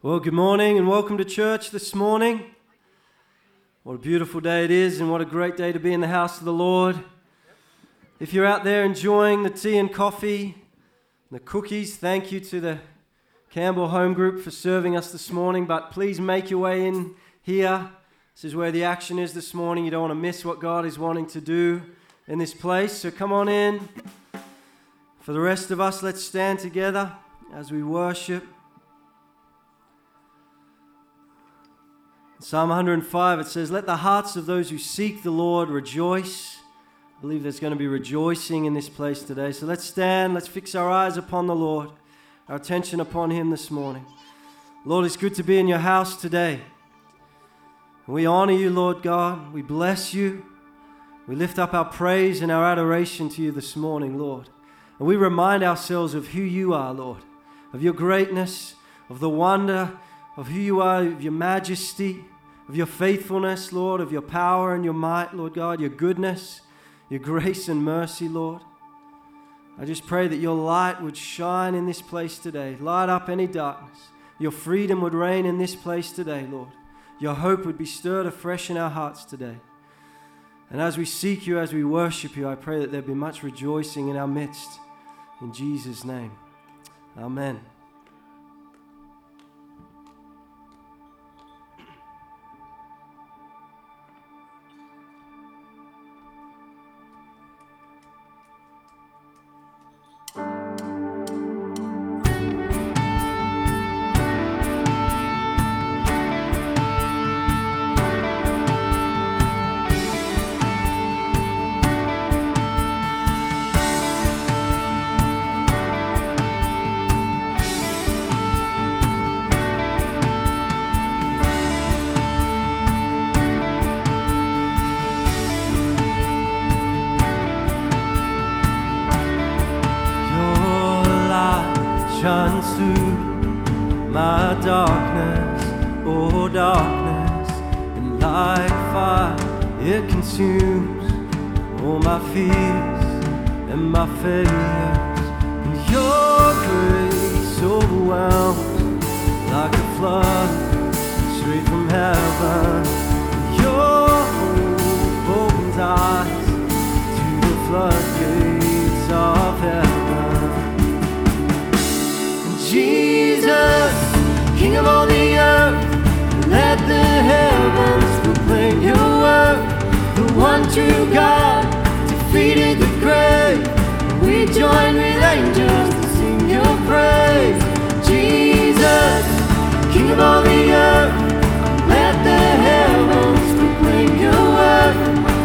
Well, good morning and welcome to church this morning. What a beautiful day it is, and what a great day to be in the house of the Lord. If you're out there enjoying the tea and coffee, and the cookies, thank you to the Campbell Home Group for serving us this morning. But please make your way in here. This is where the action is this morning. You don't want to miss what God is wanting to do in this place. So come on in. For the rest of us, let's stand together as we worship. Psalm 105, it says, Let the hearts of those who seek the Lord rejoice. I believe there's going to be rejoicing in this place today. So let's stand, let's fix our eyes upon the Lord, our attention upon Him this morning. Lord, it's good to be in your house today. We honor you, Lord God. We bless you. We lift up our praise and our adoration to you this morning, Lord. And we remind ourselves of who you are, Lord, of your greatness, of the wonder of who you are, of your majesty, of your faithfulness, Lord, of your power and your might, Lord God, your goodness, your grace and mercy, Lord. I just pray that your light would shine in this place today, light up any darkness. Your freedom would reign in this place today, Lord. Your hope would be stirred afresh in our hearts today. And as we seek you, as we worship you, I pray that there be much rejoicing in our midst. In Jesus' name. Amen. my failures. Your grace overwhelms like a flood straight from heaven. Your hope opens eyes to the floodgates of heaven. Jesus, King of all the earth, let the heavens proclaim your word. The one true God defeated the grave. We join with angels to sing your praise. Jesus, King of all the earth, let the heavens proclaim your.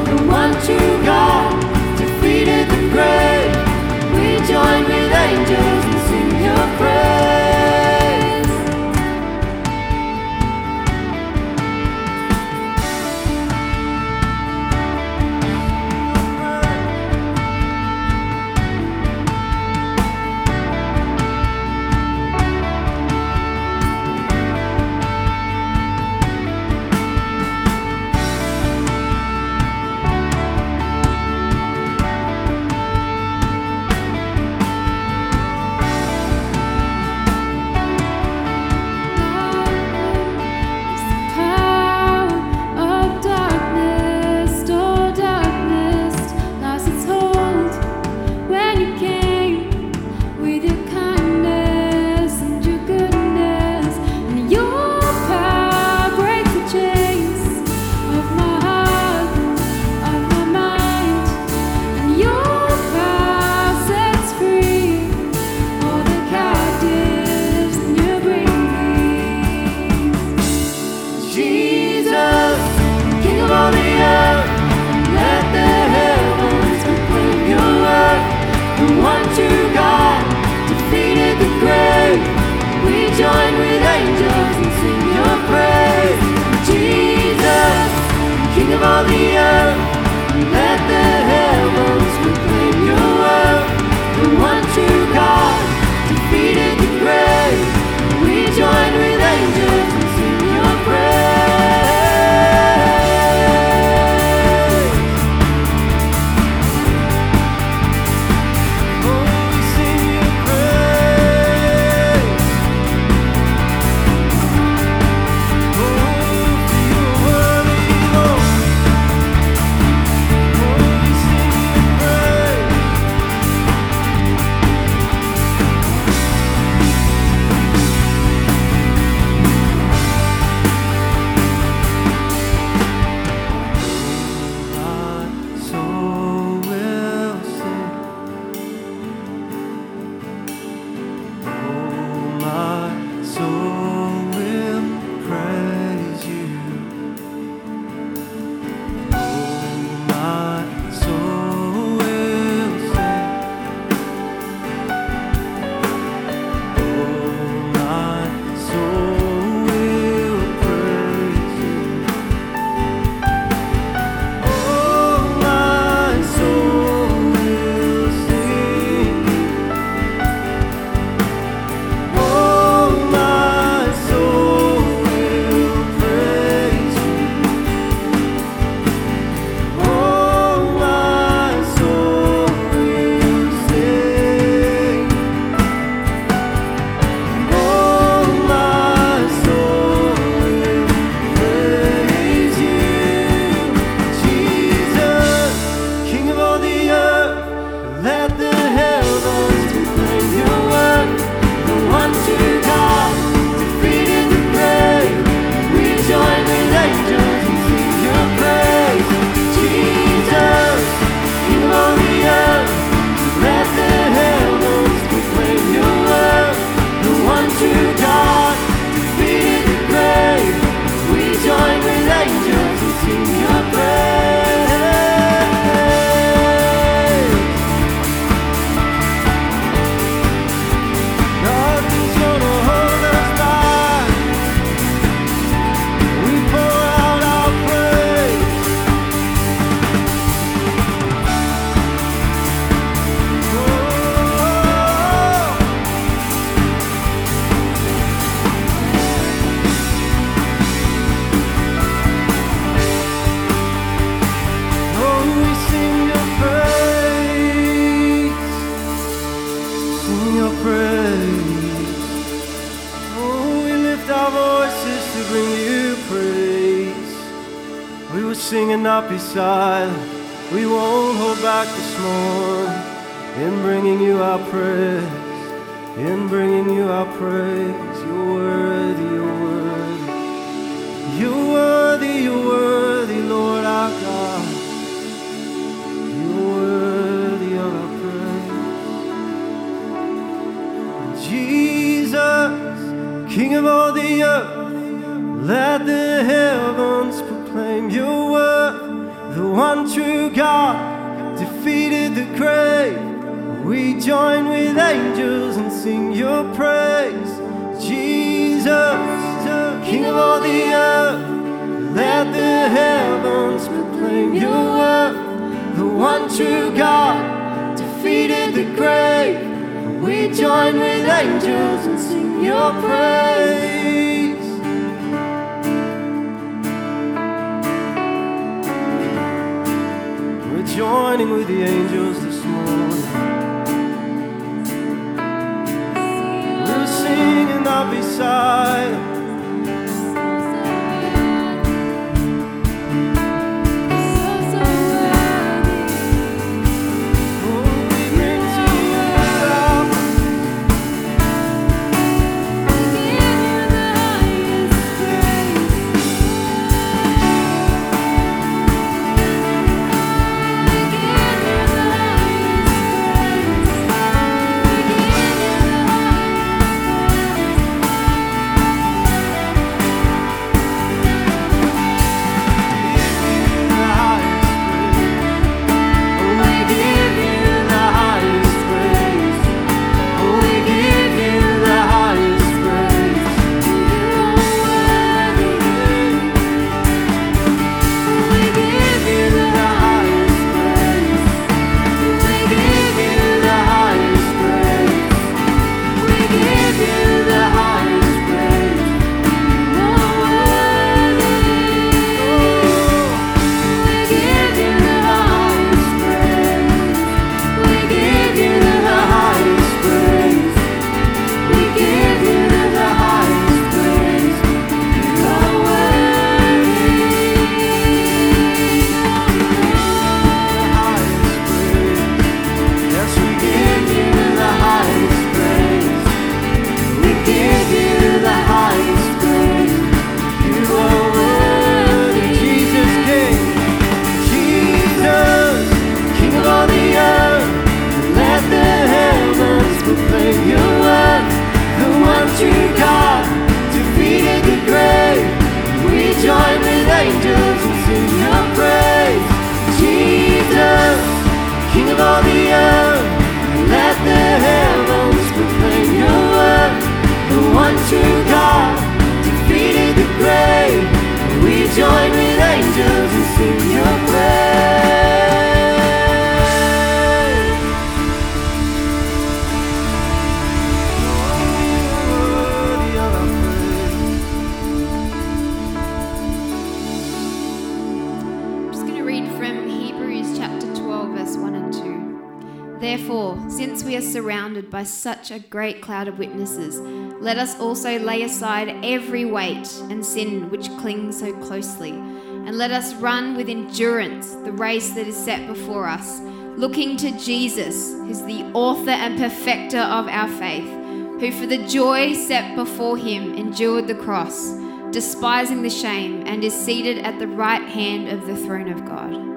The one true God defeated the grave. We join with angels. Singing up beside. We won't hold back this morning in bringing you our praise. In bringing you our praise. You're worthy, you're worthy. You're worthy, you're worthy, Lord our God. You're worthy of our praise. Jesus, King of all the earth, let the God defeated the grave. We join with angels and sing your praise. Jesus, King of all the earth, let the heavens proclaim your word. The one true God defeated the grave. We join with angels and sing your praise. Joining with the angels this morning. We're singing up beside. Oh, by such a great cloud of witnesses, let us also lay aside every weight and sin which clings so closely, and let us run with endurance the race that is set before us, looking to Jesus, who's the author and perfecter of our faith, who for the joy set before him endured the cross, despising the shame, and is seated at the right hand of the throne of God.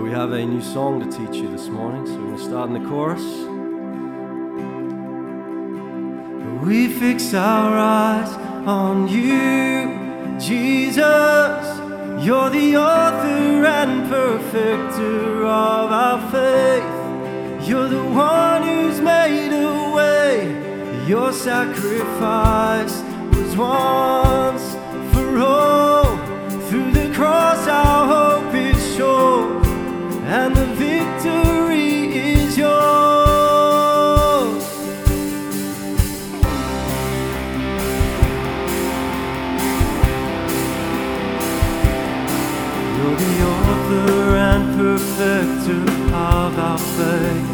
So we have a new song to teach you this morning. So we're going to start in the chorus. We fix our eyes on you, Jesus. You're the author and perfecter of our faith. You're the one who's made a way. Your sacrifice was once like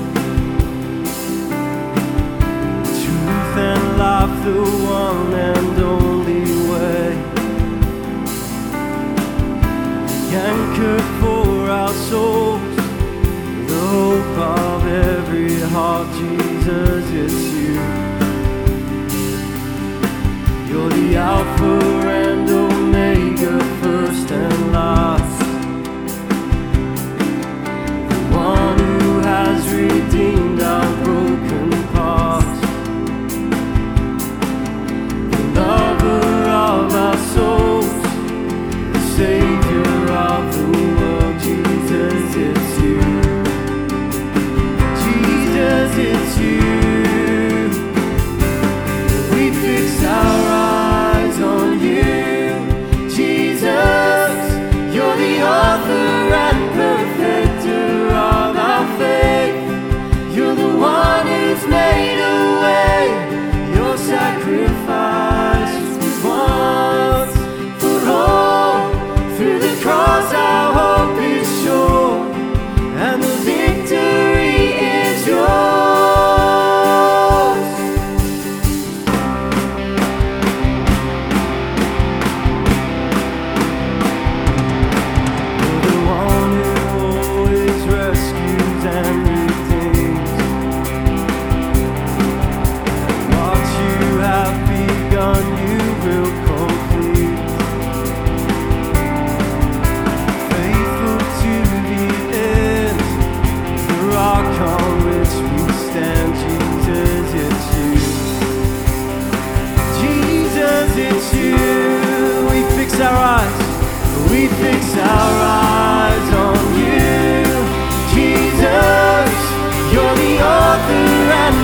truth and life, the one and only way, The anchor for our souls, the hope of every heart. Jesus, it's you. You're the Alpha. We fix our eyes on you, Jesus. You're the author and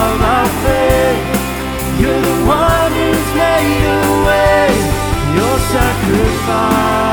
of our faith. You're the one who's made a way. Your sacrifice.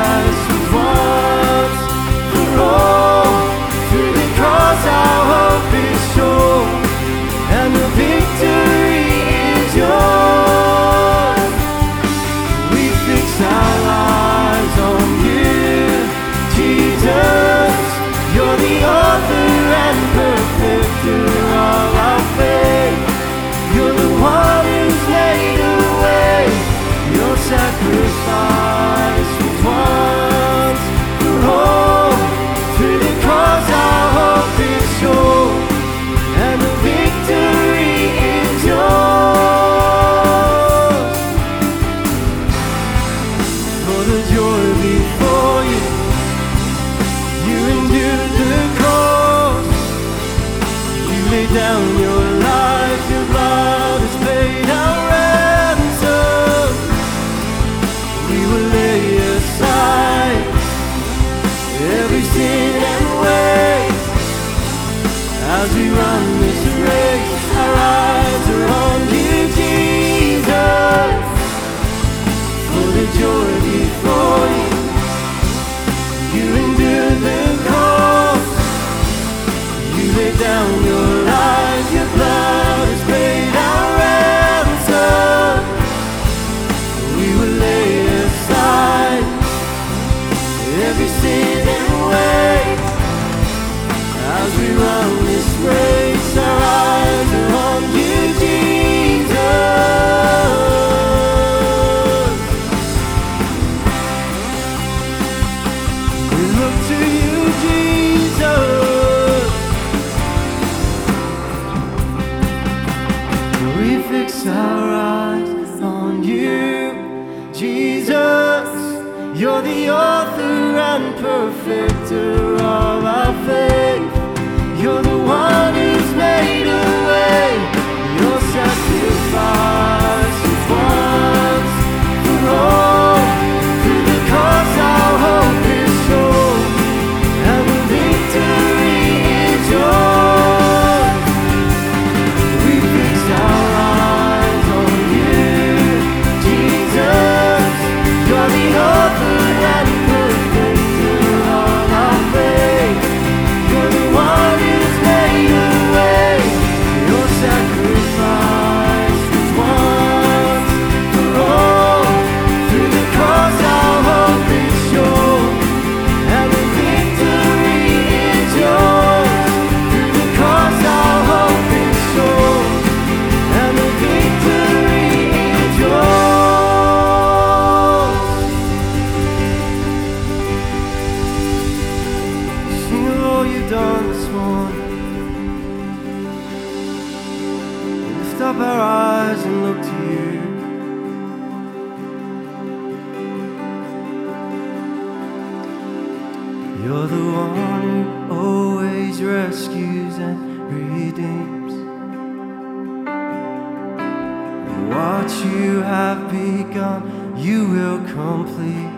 What you have begun, you will complete.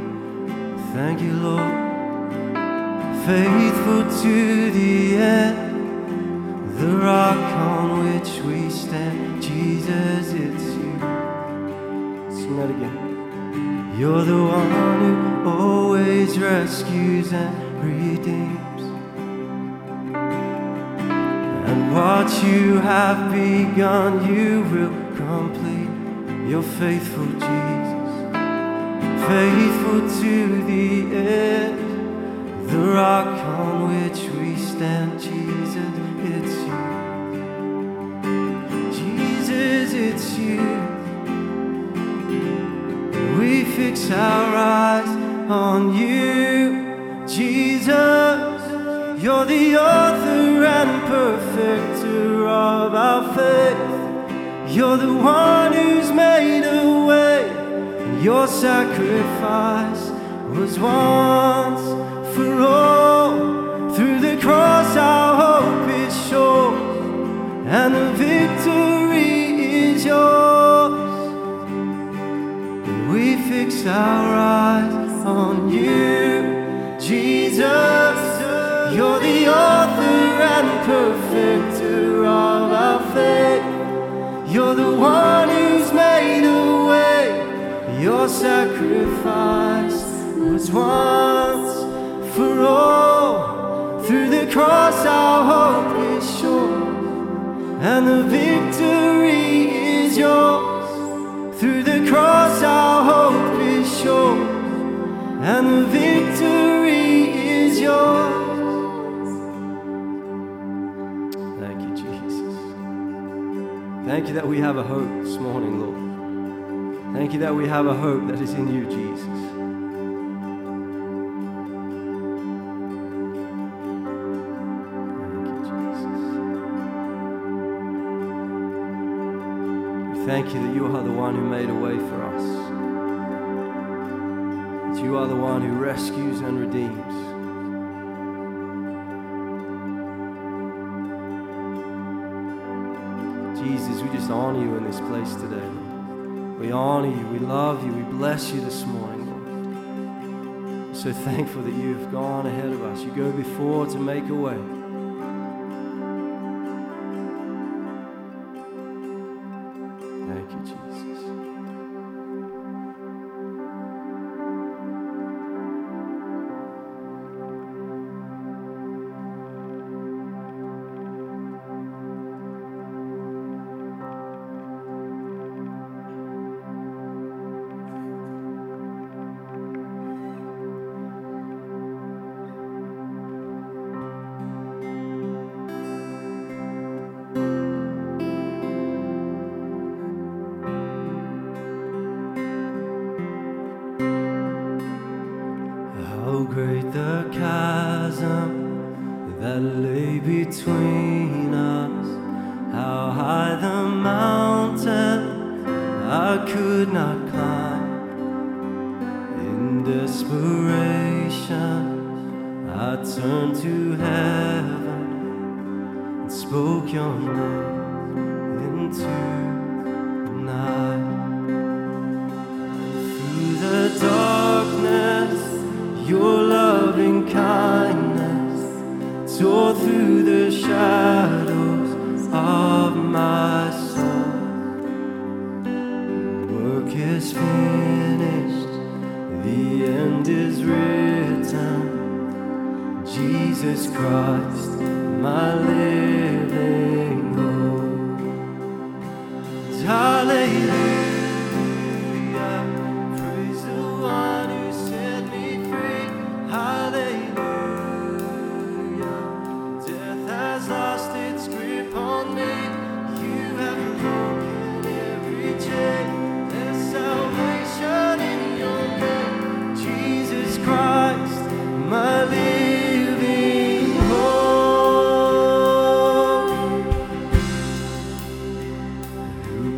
Thank you, Lord. Faithful to the end, the rock on which we stand. Jesus, it's you. Sing that again. You're the one who always rescues and redeems. And what you have begun, you will complete. You're faithful, Jesus. Faithful to the end. The rock on which we stand, Jesus, it's you. Jesus, it's you. We fix our eyes on you, Jesus. You're the author and perfecter of our faith. You're the one who's made a way. Your sacrifice was once for all. Through the cross, our hope is sure, and the victory is yours. We fix our sacrifice was once for all. Through the cross, our hope is sure, and the victory is yours. Through the cross, our hope is sure, and the victory is yours. Thank you, Jesus. Thank you that we have a hope. Thank you that we have a hope that is in you, Jesus. Thank you, Jesus. We thank you that you are the one who made a way for us. That you are the one who rescues and redeems. Jesus, we just honor you in this place today. We honor you, we love you, we bless you this morning, Lord. So thankful that you've gone ahead of us. You go before to make a way. Could not climb. In desperation, I turned to heaven and spoke your name into the night. Through the darkness, your loving kindness tore through the shadows of my Jesus Christ, my living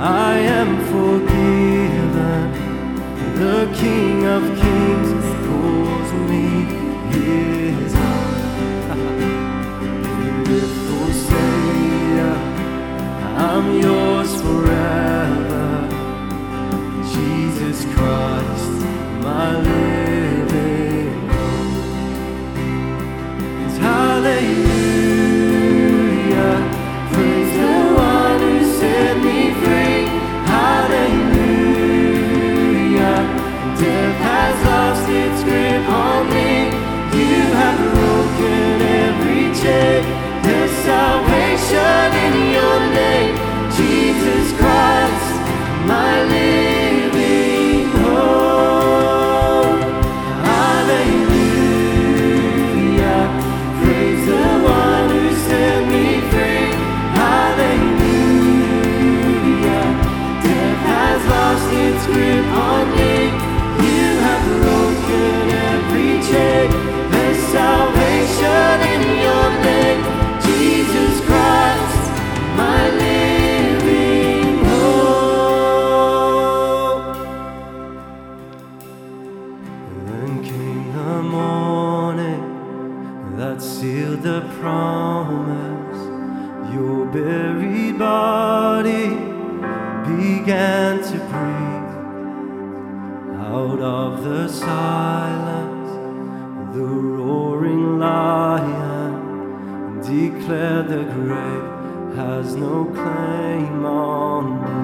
I am forgiven. The King of Kings calls me his own. Beautiful Savior, I'm yours forever. Jesus Christ, my living hope. Hallelujah. me. began to breathe out of the silence. The roaring lion declared the grave has no claim on me.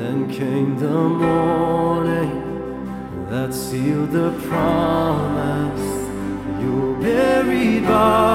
Then came the morning that sealed the promise. You're buried by.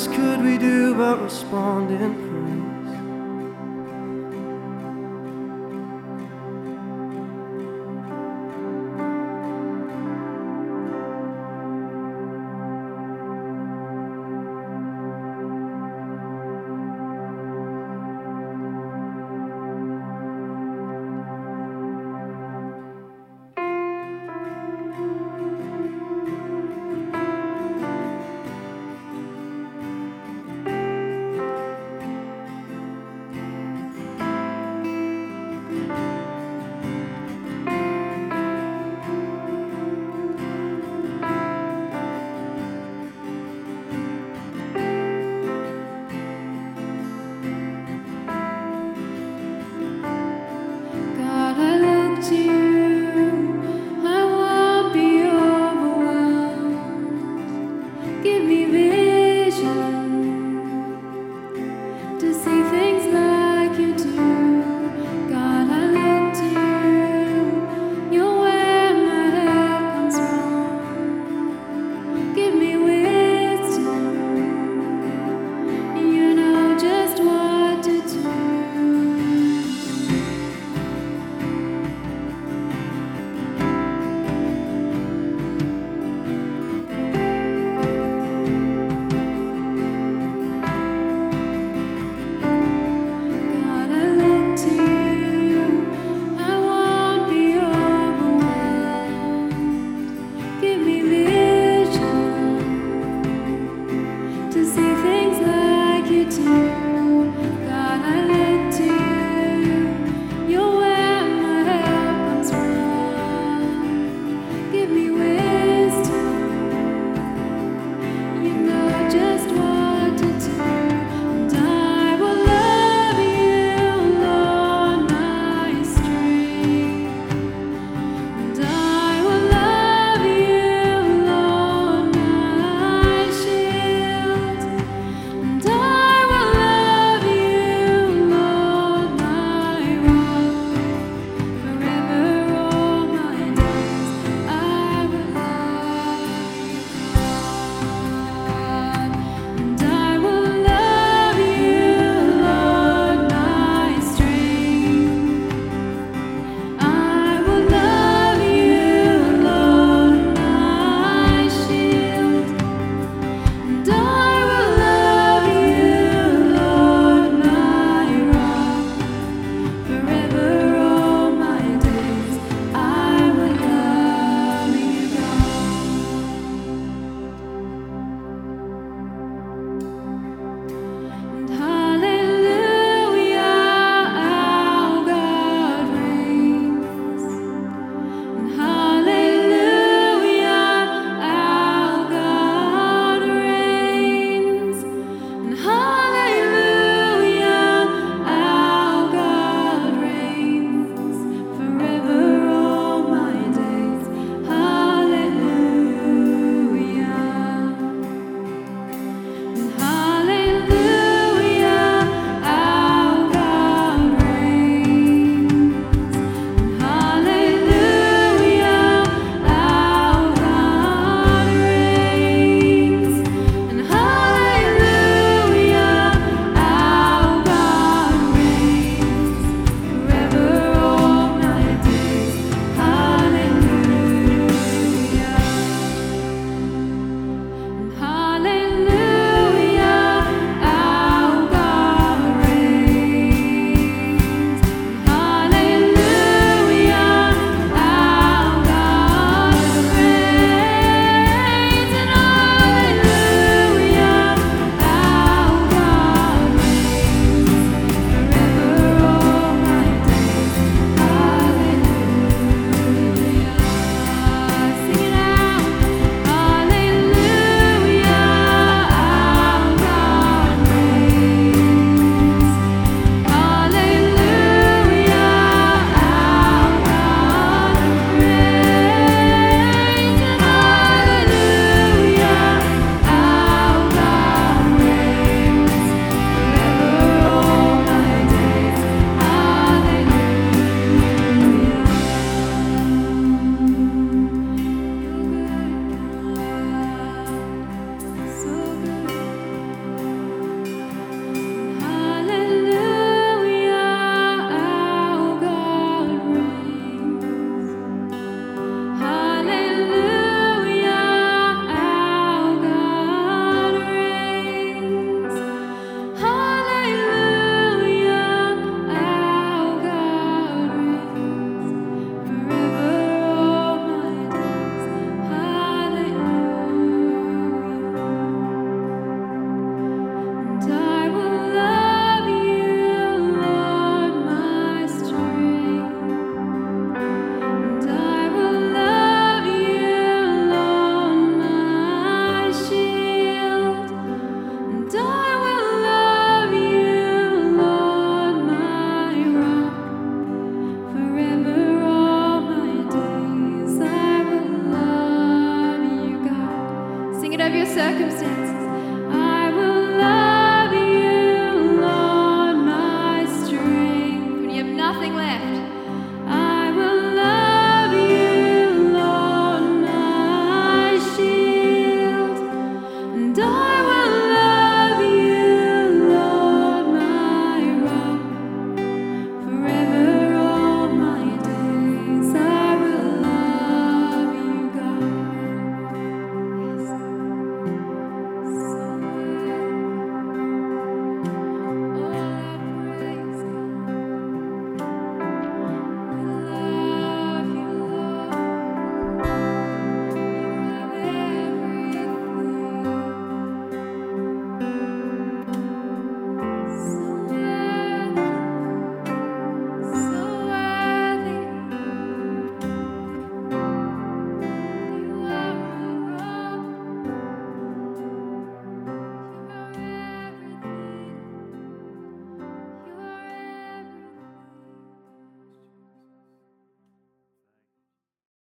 else could we do but respond in prayer? of your circumstance.